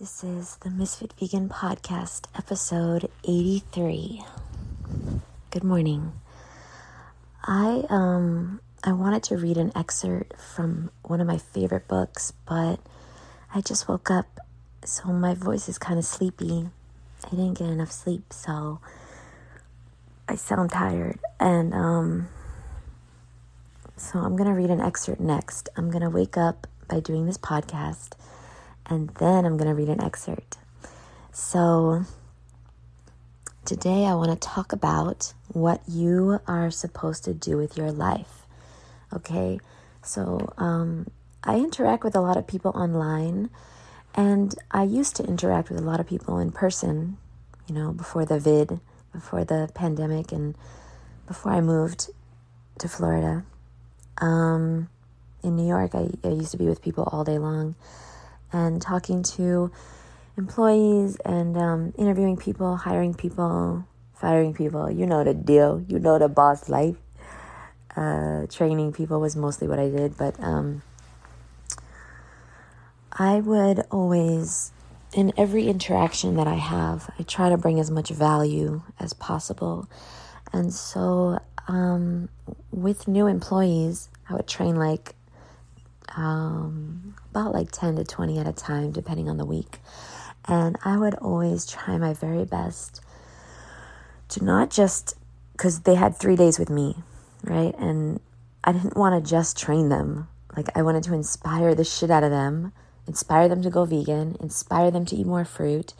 This is the Misfit Vegan Podcast, episode 83. Good morning. I um I wanted to read an excerpt from one of my favorite books, but I just woke up, so my voice is kind of sleepy. I didn't get enough sleep, so I sound tired. And um so I'm going to read an excerpt next. I'm going to wake up by doing this podcast and then I'm going to read an excerpt. So, today I want to talk about what you are supposed to do with your life. Okay, so um, I interact with a lot of people online, and I used to interact with a lot of people in person, you know, before the vid, before the pandemic, and before I moved to Florida. Um, in New York, I, I used to be with people all day long and talking to employees and um, interviewing people, hiring people, firing people. You know the deal. You know the boss life. Uh, training people was mostly what I did, but um, I would always, in every interaction that I have, I try to bring as much value as possible. And so, um, with new employees, I would train like um, about like 10 to 20 at a time, depending on the week. And I would always try my very best to not just, because they had three days with me, right? And I didn't want to just train them. Like, I wanted to inspire the shit out of them, inspire them to go vegan, inspire them to eat more fruit,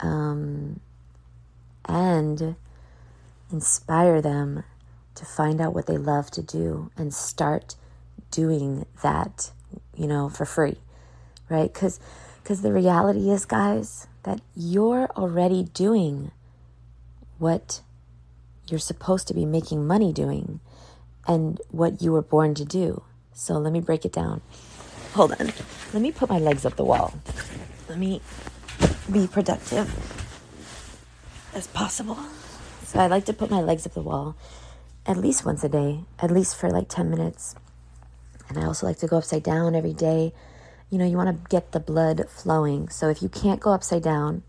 um, and inspire them to find out what they love to do and start doing that, you know, for free, right? Because because the reality is, guys, that you're already doing what you're supposed to be making money doing and what you were born to do. So let me break it down. Hold on. Let me put my legs up the wall. Let me be productive as possible. So I like to put my legs up the wall at least once a day, at least for like 10 minutes. And I also like to go upside down every day. You know, you want to get the blood flowing. So if you can't go upside down,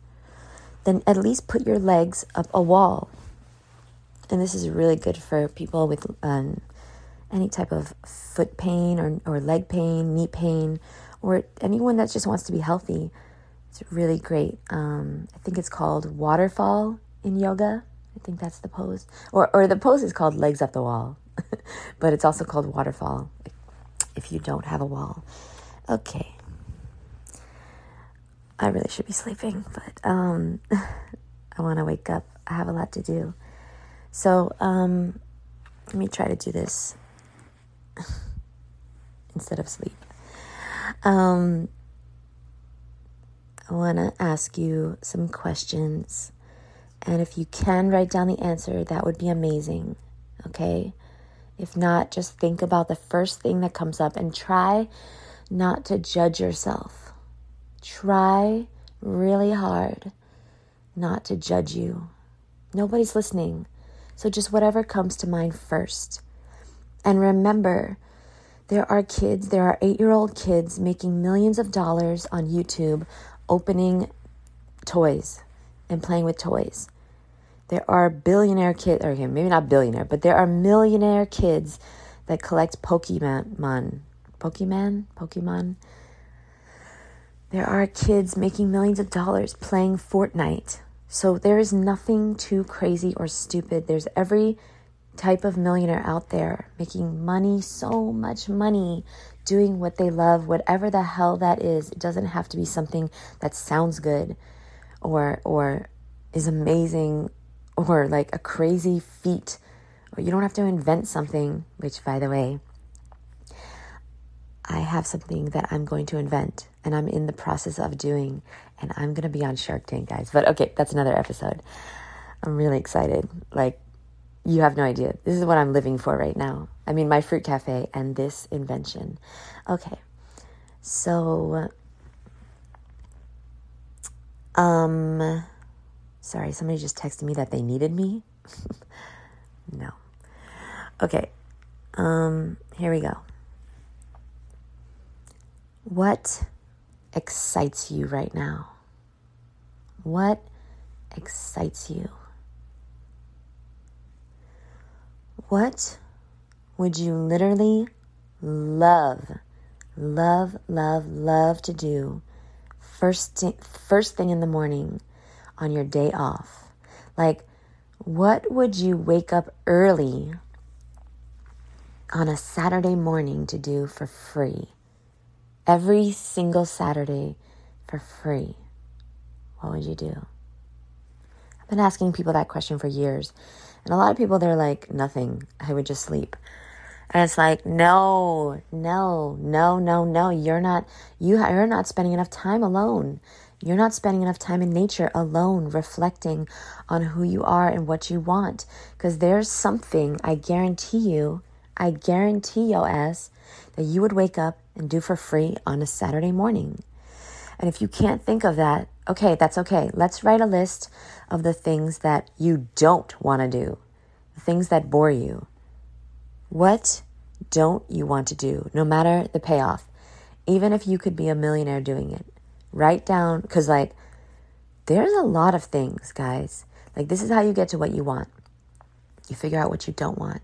then at least put your legs up a wall. And this is really good for people with um, any type of foot pain or, or leg pain, knee pain, or anyone that just wants to be healthy. It's really great. Um, I think it's called waterfall in yoga. I think that's the pose. Or, or the pose is called legs up the wall, but it's also called waterfall if you don't have a wall. Okay. I really should be sleeping, but um, I want to wake up. I have a lot to do. So um, let me try to do this instead of sleep. Um, I want to ask you some questions. And if you can write down the answer, that would be amazing. Okay? If not, just think about the first thing that comes up and try not to judge yourself. Try really hard not to judge you. Nobody's listening. So just whatever comes to mind first. And remember, there are kids, there are eight year old kids making millions of dollars on YouTube opening toys and playing with toys. There are billionaire kids, or maybe not billionaire, but there are millionaire kids that collect Pokemon. Pokemon? Pokemon? There are kids making millions of dollars playing Fortnite. So there is nothing too crazy or stupid. There's every type of millionaire out there making money, so much money, doing what they love, whatever the hell that is. It doesn't have to be something that sounds good or or is amazing or like a crazy feat. Or you don't have to invent something, which, by the way, I have something that I'm going to invent and I'm in the process of doing, and I'm going to be on Shark Tank, guys. But okay, that's another episode. I'm really excited. Like, you have no idea. This is what I'm living for right now. I mean, my fruit cafe and this invention. Okay. So, um, Sorry, somebody just texted me that they needed me. no. Okay. Um, here we go. What excites you right now? What excites you? What would you literally love, love, love, love to do first, first thing in the morning on your day off? Like, what would you wake up early on a Saturday morning to do for free? Every single Saturday for free. What would you do? I've been asking people that question for years. And a lot of people, they're like, nothing. I would just sleep. And it's like, no, no, no, no, no. You're not, you, you're not spending enough time alone. You're not spending enough time in nature alone, reflecting on who you are and what you want. Because there's something, I guarantee you, I guarantee your ass that you would wake up and do for free on a Saturday morning. And if you can't think of that, okay, that's okay. Let's write a list of the things that you don't want to do, the things that bore you. What don't you want to do, no matter the payoff? Even if you could be a millionaire doing it, Write down, because like there's a lot of things, guys. Like this is how you get to what you want. You figure out what you don't want.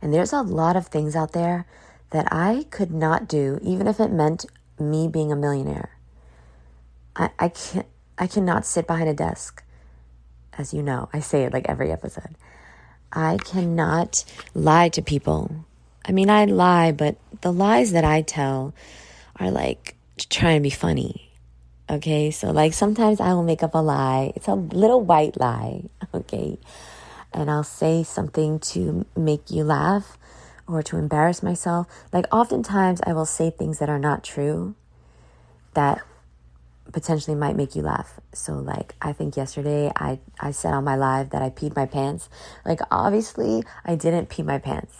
And there's a lot of things out there that I could not do, even if it meant me being a millionaire. I, I can't I cannot sit behind a desk. As you know, I say it like every episode. I cannot lie to people. I mean, I lie, but the lies that I tell are like trying to be funny Okay, so like sometimes I will make up a lie. It's a little white lie, okay? And I'll say something to make you laugh or to embarrass myself. Like oftentimes I will say things that are not true that potentially might make you laugh. So like I think yesterday I I said on my live that I peed my pants. Like obviously I didn't pee my pants.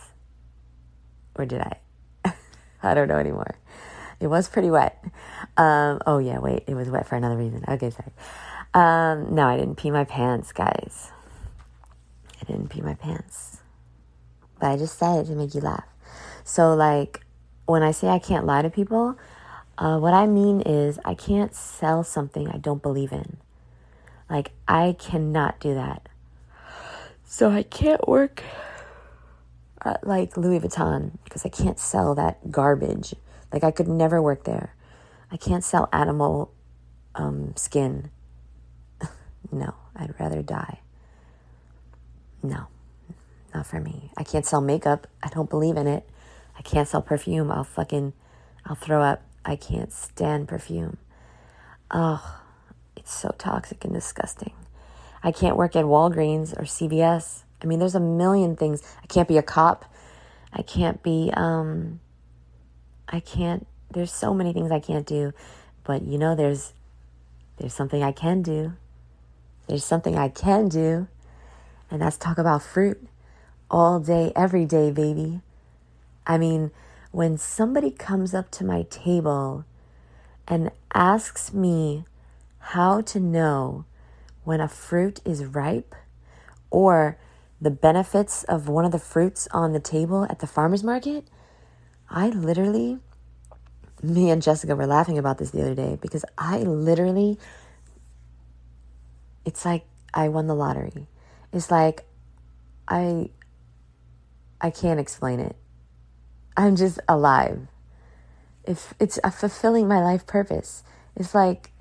Or did I? I don't know anymore. It was pretty wet. Um, oh yeah, wait, it was wet for another reason. Okay, sorry. Um, no, I didn't pee my pants, guys. I didn't pee my pants. But I just said it to make you laugh. So like when I say I can't lie to people, uh, what I mean is I can't sell something I don't believe in. Like I cannot do that. So I can't work at like Louis Vuitton because I can't sell that garbage. Like I could never work there. I can't sell animal um, skin. no, I'd rather die. No, not for me. I can't sell makeup. I don't believe in it. I can't sell perfume. I'll fucking, I'll throw up. I can't stand perfume. Oh, it's so toxic and disgusting. I can't work at Walgreens or CVS. I mean, there's a million things. I can't be a cop. I can't be, um, I can't there's so many things I can't do, but you know there's there's something I can do. There's something I can do, and that's talk about fruit all day every day, baby. I mean, when somebody comes up to my table and asks me how to know when a fruit is ripe or the benefits of one of the fruits on the table at the farmer's market, I literally, me and Jessica were laughing about this the other day because I literally, it's like I won the lottery. It's like I, I can't explain it. I'm just alive. If it's fulfilling my life purpose. It's like,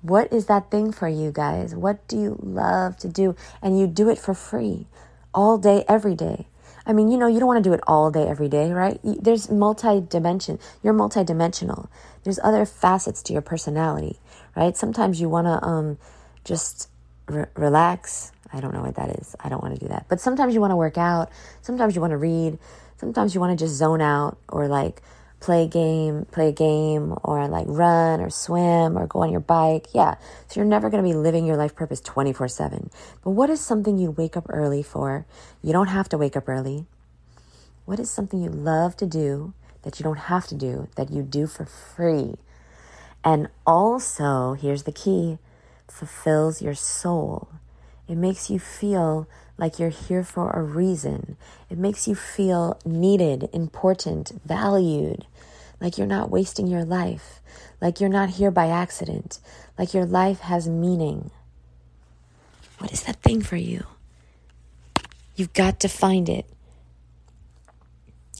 what is that thing for you guys? What do you love to do? And you do it for free all day, every day. I mean, you know, you don't want to do it all day, every day, right? There's multi dimension. You're multi-dimensional. There's other facets to your personality, right? Sometimes you want to um, just re- relax. I don't know what that is. I don't want to do that. But sometimes you want to work out. Sometimes you want to read. Sometimes you want to just zone out or like play a game, play a game, or like run or swim or go on your bike. Yeah. So you're never going to be living your life purpose 24 7. But what is something you wake up early for? You don't have to wake up early. What is something you love to do that you don't have to do, that you do for free? And also, here's the key fulfills your soul. It makes you feel like you're here for a reason. It makes you feel needed, important, valued. like you're not wasting your life, like you're not here by accident, like your life has meaning. What is that thing for you? You've got to find it.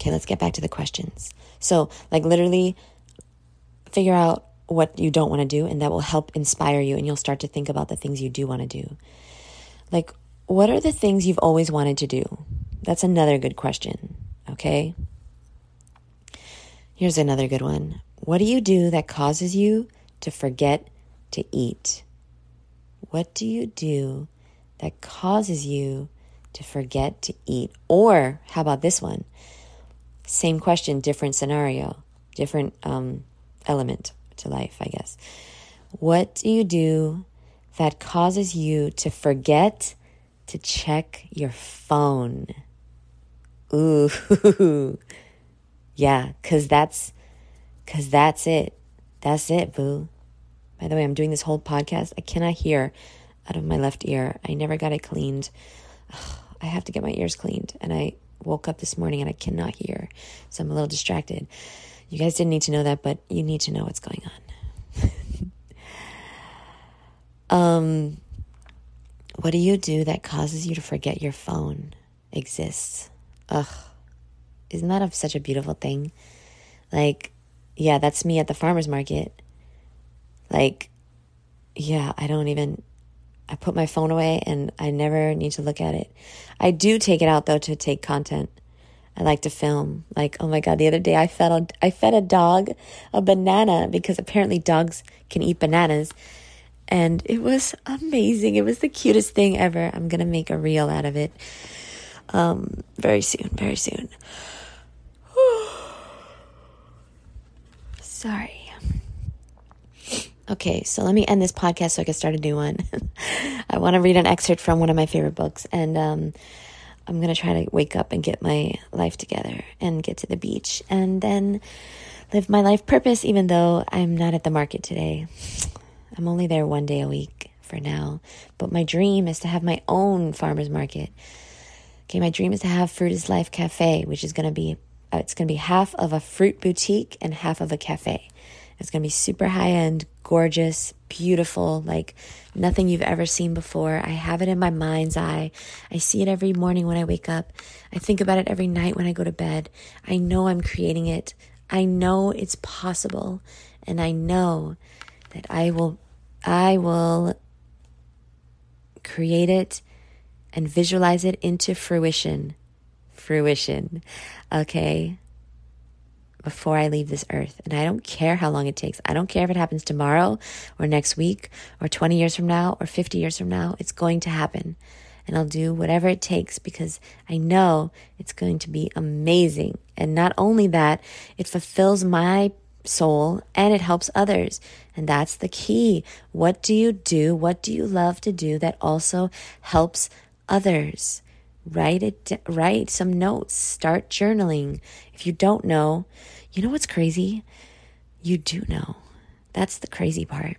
Okay, let's get back to the questions. So, like, literally figure out what you don't want to do, and that will help inspire you, and you'll start to think about the things you do want to do. Like, what are the things you've always wanted to do? That's another good question, okay? Here's another good one. What do you do that causes you to forget to eat? What do you do that causes you to forget to eat? Or how about this one? Same question, different scenario, different um, element to life, I guess. What do you do that causes you to forget to check your phone? Ooh. Yeah, cuz that's cuz that's it. That's it, boo. By the way, I'm doing this whole podcast. I cannot hear out of my left ear. I never got it cleaned. Ugh, I have to get my ears cleaned and I woke up this morning and I cannot hear. So I'm a little distracted. You guys didn't need to know that, but you need to know what's going on. um what do you do that causes you to forget your phone exists? Ugh isn't that a, such a beautiful thing? Like, yeah, that's me at the farmer's market. Like, yeah, I don't even, I put my phone away and I never need to look at it. I do take it out though to take content. I like to film. Like, oh my God, the other day I fed a, I fed a dog a banana because apparently dogs can eat bananas. And it was amazing. It was the cutest thing ever. I'm to make a reel out of it um, very soon, very soon. Sorry. Okay, so let me end this podcast so I can start a new one. I want to read an excerpt from one of my favorite books, and um, I'm going to try to wake up and get my life together and get to the beach and then live my life purpose, even though I'm not at the market today. I'm only there one day a week for now, but my dream is to have my own farmer's market. Okay, my dream is to have Fruit is Life Cafe, which is going to be uh, it's going to be half of a fruit boutique and half of a cafe. It's going to be super high end, gorgeous, beautiful, like nothing you've ever seen before. I have it in my mind's eye. I see it every morning when I wake up. I think about it every night when I go to bed. I know I'm creating it. I know it's possible. And I know that I will I will create it and visualize it into fruition fruition, okay? Before I leave this earth. And I don't care how long it takes. I don't care if it happens tomorrow or next week or 20 years from now or 50 years from now. It's going to happen. And I'll do whatever it takes because I know it's going to be amazing. And not only that, it fulfills my soul and it helps others. And that's the key. What do you do? What do you love to do that also helps others? write it write some notes. Start journaling. If you don't know you know what's crazy? You do know. That's the crazy part.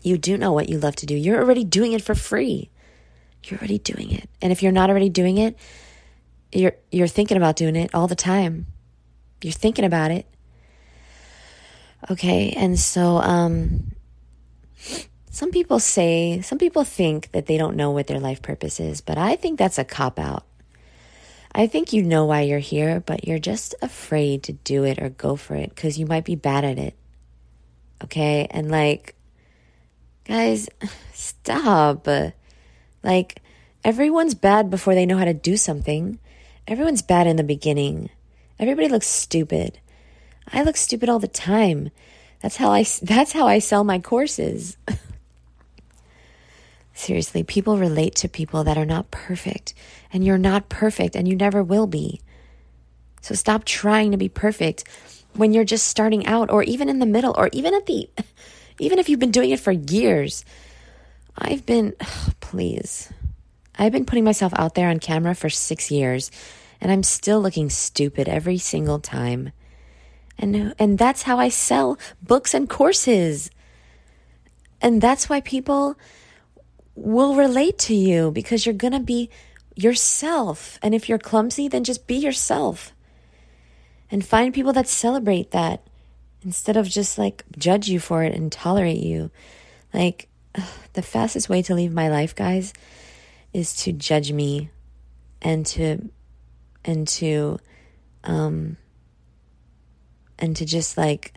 You do know what you love to do. You're already doing it for free. You're already doing it. And if you're not already doing it you're you're thinking about doing it all the time. You're thinking about it okay and so um some people say, some people think that they don't know what their life purpose is, but I think that's a cop out. I think you know why you're here, but you're just afraid to do it or go for it because you might be bad at it. Okay? And like, guys, stop. Like, everyone's bad before they know how to do something. Everyone's bad in the beginning. Everybody looks stupid. I look stupid all the time. That's how I that's how I sell my courses. Seriously, people relate to people that are not perfect, and you're not perfect, and you never will be. So stop trying to be perfect when you're just starting out, or even in the middle, or even at the, even if you've been doing it for years. I've been, please, I've been putting myself out there on camera for six years, and I'm still looking stupid every single time. And, and that's how I sell books and courses. And that's why people will relate to you because you're going to be yourself. And if you're clumsy, then just be yourself. and find people that celebrate that instead of just like judge you for it and tolerate you. Like, the fastest way to leave my life, guys, is to judge me and to, and to, um, and to just like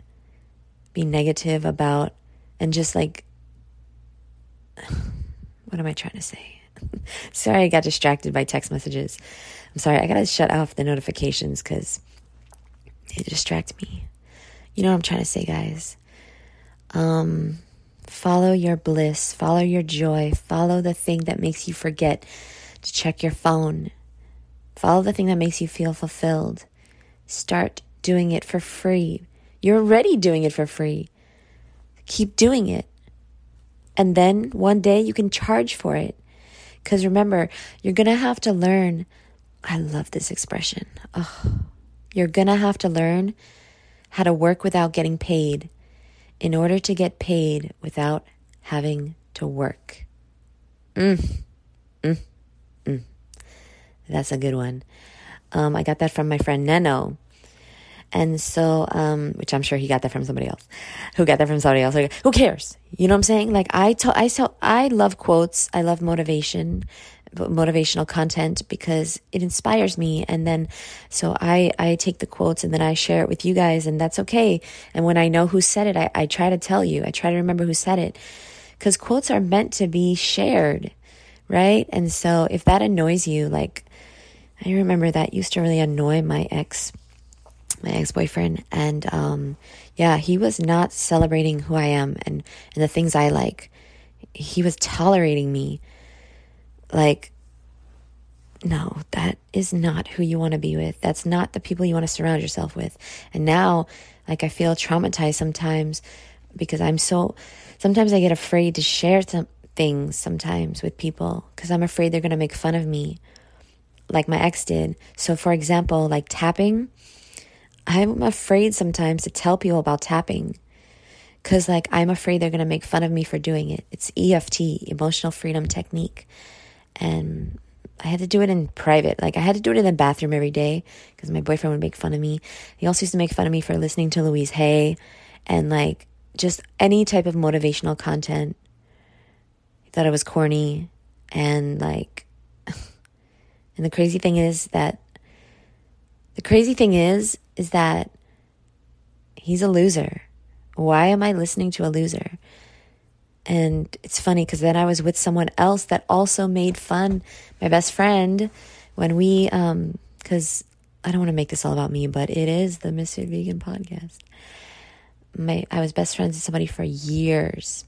be negative about and just like what am I trying to say? sorry, I got distracted by text messages. I'm sorry, I gotta shut off the notifications because they distract me. You know what I'm trying to say, guys. Um, follow your bliss, follow your joy, follow the thing that makes you forget to check your phone. Follow the thing that makes you feel fulfilled. Start doing it for free. You're already doing it for free. Keep doing it. And then one day you can charge for it. Because remember, you're going to have to learn. I love this expression. Oh, you're going to have to learn how to work without getting paid in order to get paid without having to work. Mm, mm, mm. That's a good one. Um, I got that from my friend Neno. And so, um, which I'm sure he got that from somebody else. Who got that from somebody else? Who cares? You know what I'm saying? Like, I tell, I tell, I love quotes. I love motivation, motivational content because it inspires me. And then, so I, I take the quotes and then I share it with you guys and that's okay. And when I know who said it, I, I try to tell you, I try to remember who said it because quotes are meant to be shared. Right. And so if that annoys you, like, I remember that used to really annoy my ex my ex-boyfriend and um yeah he was not celebrating who i am and and the things i like. He was tolerating me. Like no that is not who you want to be with. That's not the people you want to surround yourself with. And now like i feel traumatized sometimes because i'm so sometimes i get afraid to share some things sometimes with people because i'm afraid they're going to make fun of me like my ex did. So for example like tapping I'm afraid sometimes to tell people about tapping because, like, I'm afraid they're going to make fun of me for doing it. It's EFT, emotional freedom technique. And I had to do it in private. Like, I had to do it in the bathroom every day because my boyfriend would make fun of me. He also used to make fun of me for listening to Louise Hay and, like, just any type of motivational content. He thought it was corny. And, like, and the crazy thing is that the crazy thing is, is that he's a loser. Why am I listening to a loser? And it's funny because then I was with someone else that also made fun, my best friend, when we, um, because I don't want to make this all about me, but it is the Misfit Vegan podcast. My, I was best friends with somebody for years.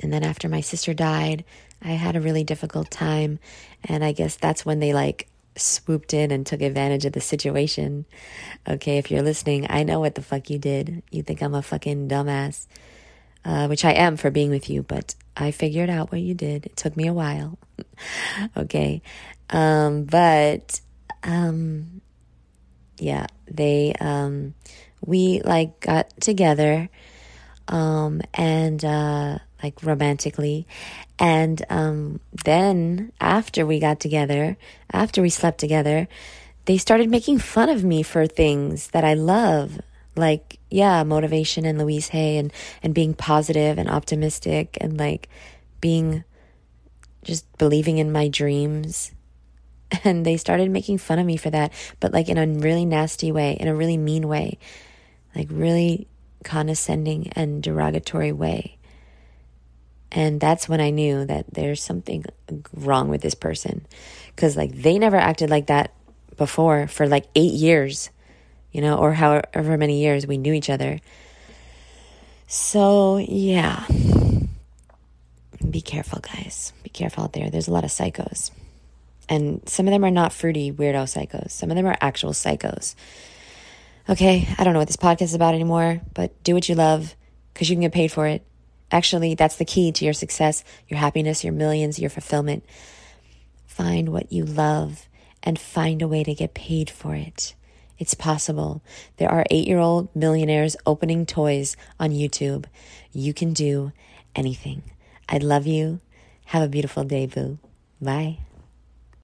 And then after my sister died, I had a really difficult time. And I guess that's when they like swooped in and took advantage of the situation. Okay, if you're listening, I know what the fuck you did. You think I'm a fucking dumbass, uh, which I am for being with you, but I figured out what you did. It took me a while. okay, um, but um, yeah, they um, we like got together um, and uh, like romantically. And um, then after we got together, after we slept together, they started making fun of me for things that I love. Like, yeah, motivation and Louise Hay and, and being positive and optimistic and like being just believing in my dreams. And they started making fun of me for that, but like in a really nasty way, in a really mean way, like really condescending and derogatory way. And that's when I knew that there's something wrong with this person. Because, like, they never acted like that before for like eight years, you know, or however many years we knew each other. So, yeah. Be careful, guys. Be careful out there. There's a lot of psychos. And some of them are not fruity, weirdo psychos. Some of them are actual psychos. Okay, I don't know what this podcast is about anymore, but do what you love because you can get paid for it. Actually, that's the key to your success, your happiness, your millions, your fulfillment. Find what you love and find a way to get paid for it. It's possible. There are eight year old millionaires opening toys on YouTube. You can do anything. I love you. Have a beautiful day, boo. Bye.